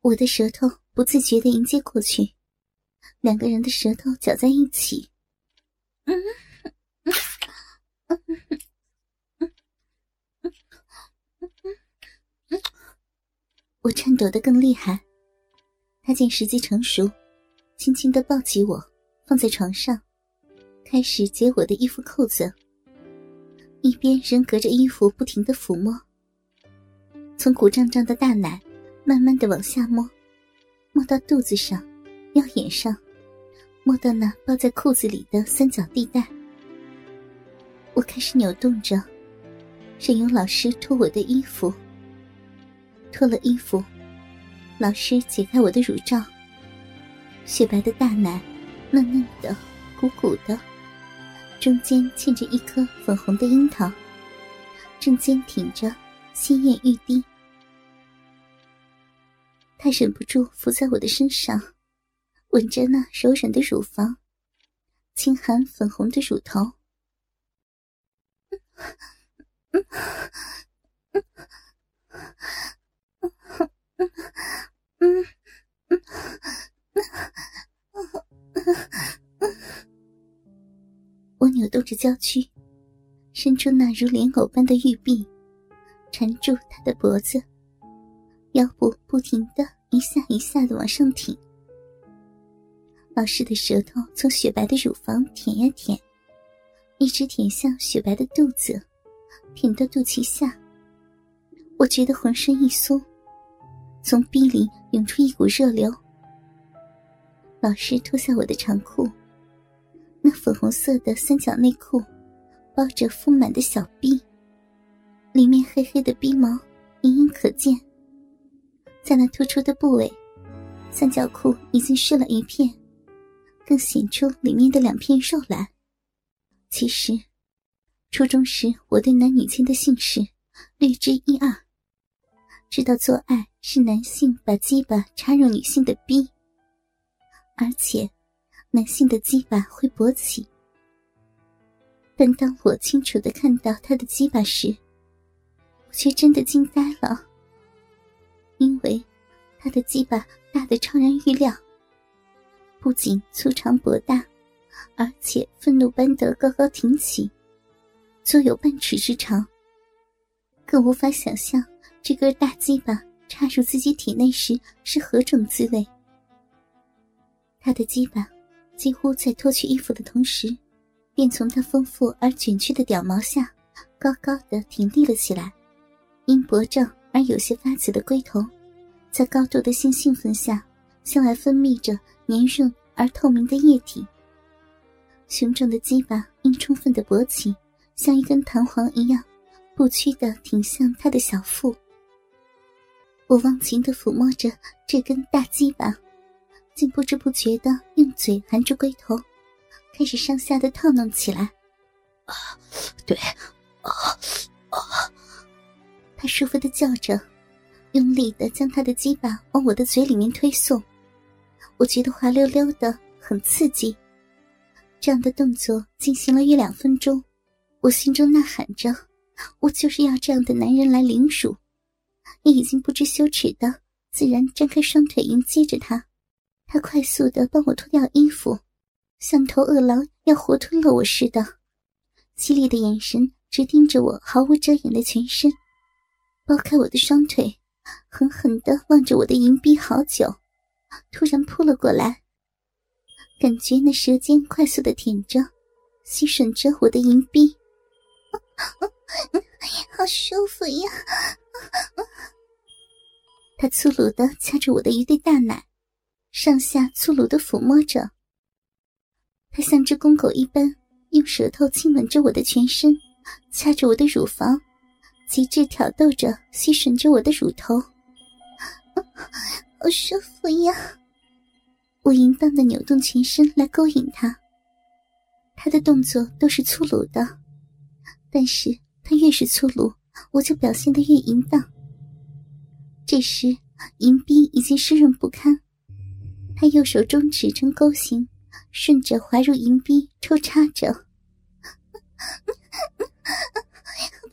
我的舌头不自觉的迎接过去，两个人的舌头搅在一起。嗯，我颤抖的更厉害。他见时机成熟，轻轻的抱起我，放在床上，开始解我的衣服扣子，一边仍隔着衣服不停的抚摸，从鼓胀胀的大奶慢慢的往下摸，摸到肚子上、腰眼上，摸到那包在裤子里的三角地带。我开始扭动着，任由老师脱我的衣服，脱了衣服。老师解开我的乳罩，雪白的大奶，嫩嫩的，鼓鼓的，中间嵌着一颗粉红的樱桃，正坚挺着，鲜艳欲滴。他忍不住伏在我的身上，吻着那柔软的乳房，轻含粉红的乳头。我扭动着娇躯，伸出那如莲藕般的玉臂，缠住他的脖子，腰部不停的一下一下的往上挺。老师的舌头从雪白的乳房舔呀舔，一直舔向雪白的肚子，舔到肚脐下。我觉得浑身一酥。从逼里涌出一股热流。老师脱下我的长裤，那粉红色的三角内裤包着丰满的小臂，里面黑黑的逼毛隐隐可见。在那突出的部位，三角裤已经湿了一片，更显出里面的两片肉来。其实，初中时我对男女间的性事略知一二，知道做爱。是男性把鸡巴插入女性的逼，而且男性的鸡巴会勃起。但当我清楚的看到他的鸡巴时，我却真的惊呆了，因为他的鸡巴大的超然预料，不仅粗长博大，而且愤怒般的高高挺起，足有半尺之长。更无法想象这根大鸡巴。插入自己体内时是何种滋味？他的鸡巴几乎在脱去衣服的同时，便从他丰富而卷曲的屌毛下高高的挺立了起来。因薄胀而有些发紫的龟头，在高度的性兴奋下，向外分泌着黏润而透明的液体。雄壮的鸡巴因充分的勃起，像一根弹簧一样，不屈的挺向他的小腹。我忘情的抚摸着这根大鸡巴，竟不知不觉的用嘴含住龟头，开始上下的套弄起来。啊，对，啊啊！舒服的叫着，用力的将他的鸡巴往我的嘴里面推送。我觉得滑溜溜的，很刺激。这样的动作进行了一两分钟，我心中呐喊着：我就是要这样的男人来凌辱。也已经不知羞耻的，自然张开双腿迎接着他。他快速的帮我脱掉衣服，像头饿狼要活吞了我似的，犀利的眼神直盯着我毫无遮掩的全身，剥开我的双腿，狠狠的望着我的银币好久，突然扑了过来，感觉那舌尖快速的舔着、吸吮着我的银币，好舒服呀！他粗鲁的掐着我的一对大奶，上下粗鲁的抚摸着。他像只公狗一般，用舌头亲吻着我的全身，掐着我的乳房，极致挑逗着，吸吮着我的乳头。好舒服呀！我淫荡的扭动全身来勾引他。他的动作都是粗鲁的，但是他越是粗鲁，我就表现得越淫荡。这时，银冰已经湿润不堪，他右手中指呈钩形，顺着滑入银冰抽插着。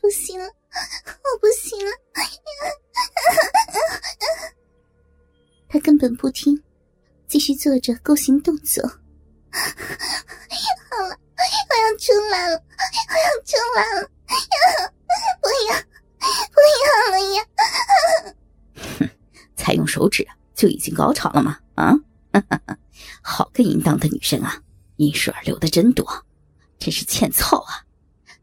不行了，我不行了！他根本不听，继续做着勾行动作。好了，我要出来了，我要出来了！不要，不要了呀！哼，才用手指就已经高潮了吗？啊，好个淫荡的女生啊！阴水流的真多，真是欠操啊！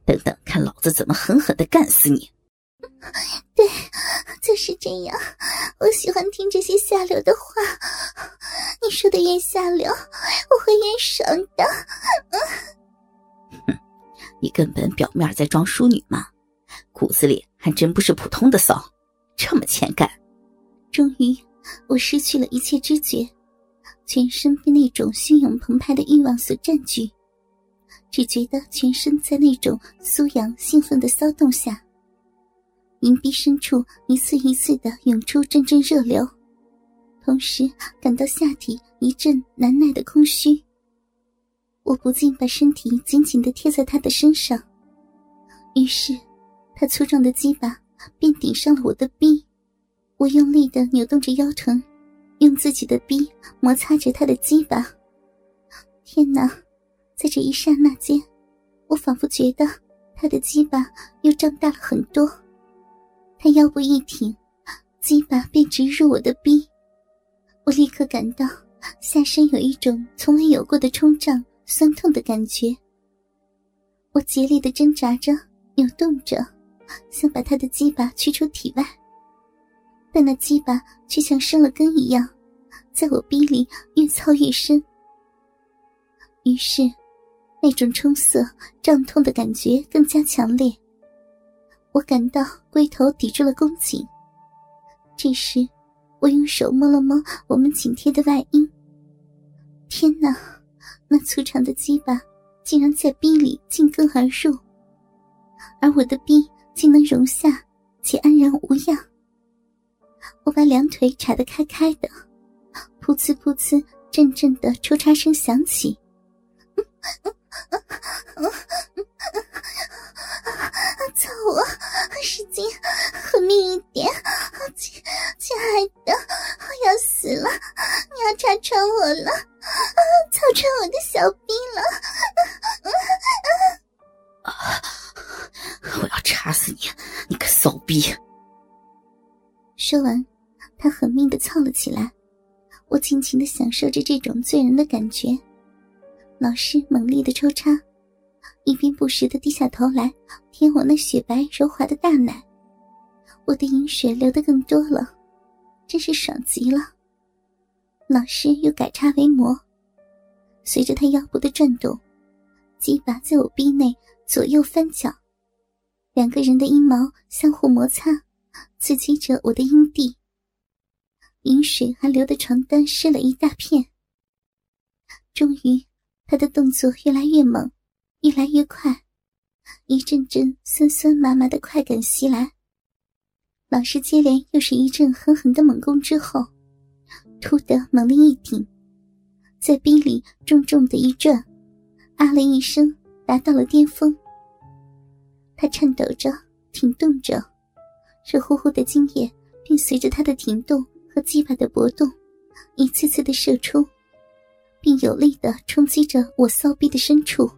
等等，看老子怎么狠狠的干死你！对，就是这样。我喜欢听这些下流的话。你说的越下流，我会越爽的。哼，你根本表面在装淑女嘛，骨子里还真不是普通的骚，这么欠干。终于，我失去了一切知觉，全身被那种汹涌澎湃的欲望所占据，只觉得全身在那种酥痒兴奋的骚动下。阴壁深处一次一次的涌出阵阵热流，同时感到下体一阵难耐的空虚。我不禁把身体紧紧的贴在他的身上，于是他粗壮的鸡巴便顶上了我的臂。我用力的扭动着腰臀，用自己的臂摩擦着他的鸡巴。天哪，在这一刹那间，我仿佛觉得他的鸡巴又胀大了很多。他腰部一挺，鸡巴便直入我的逼，我立刻感到下身有一种从未有过的冲胀、酸痛的感觉。我竭力的挣扎着、扭动着，想把他的鸡巴驱出体外，但那鸡巴却像生了根一样，在我逼里越操越深。于是，那种冲涩、胀痛的感觉更加强烈。我感到龟头抵住了宫颈，这时，我用手摸了摸我们紧贴的外阴。天哪，那粗长的鸡巴竟然在逼里进根而入，而我的逼竟能容下且安然无恙。我把两腿叉得开开的，噗呲噗呲，阵阵的抽插声响起。操我，使劲，狠命一点，亲亲爱的，我要死了，你要插穿我了，操穿我的小臂了，啊！我要插死你，你个骚逼！说完，他狠命的操了起来，我尽情的享受着这种醉人的感觉，老师猛烈的抽插。一边不时的低下头来舔我那雪白柔滑的大奶，我的饮水流得更多了，真是爽极了。老师又改插为摩，随着他腰部的转动，鸡巴在我臂内左右翻搅，两个人的阴毛相互摩擦，刺激着我的阴蒂。饮水还流的床单湿了一大片。终于，他的动作越来越猛。越来越快，一阵阵酸酸麻麻的快感袭来。老师接连又是一阵狠狠的猛攻之后，突的猛力一顶，在逼里重重的一转，啊了一声，达到了巅峰。他颤抖着，挺动着，热乎乎的精液便随着他的停动和鸡巴的搏动，一次次的射出，并有力的冲击着我骚逼的深处。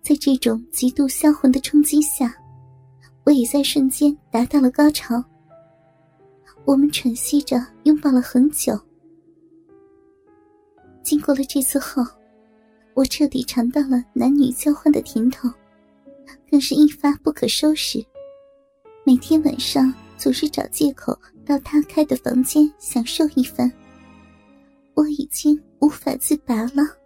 在这种极度销魂的冲击下，我也在瞬间达到了高潮。我们喘息着拥抱了很久。经过了这次后，我彻底尝到了男女交换的甜头，更是一发不可收拾。每天晚上总是找借口到他开的房间享受一番，我已经无法自拔了。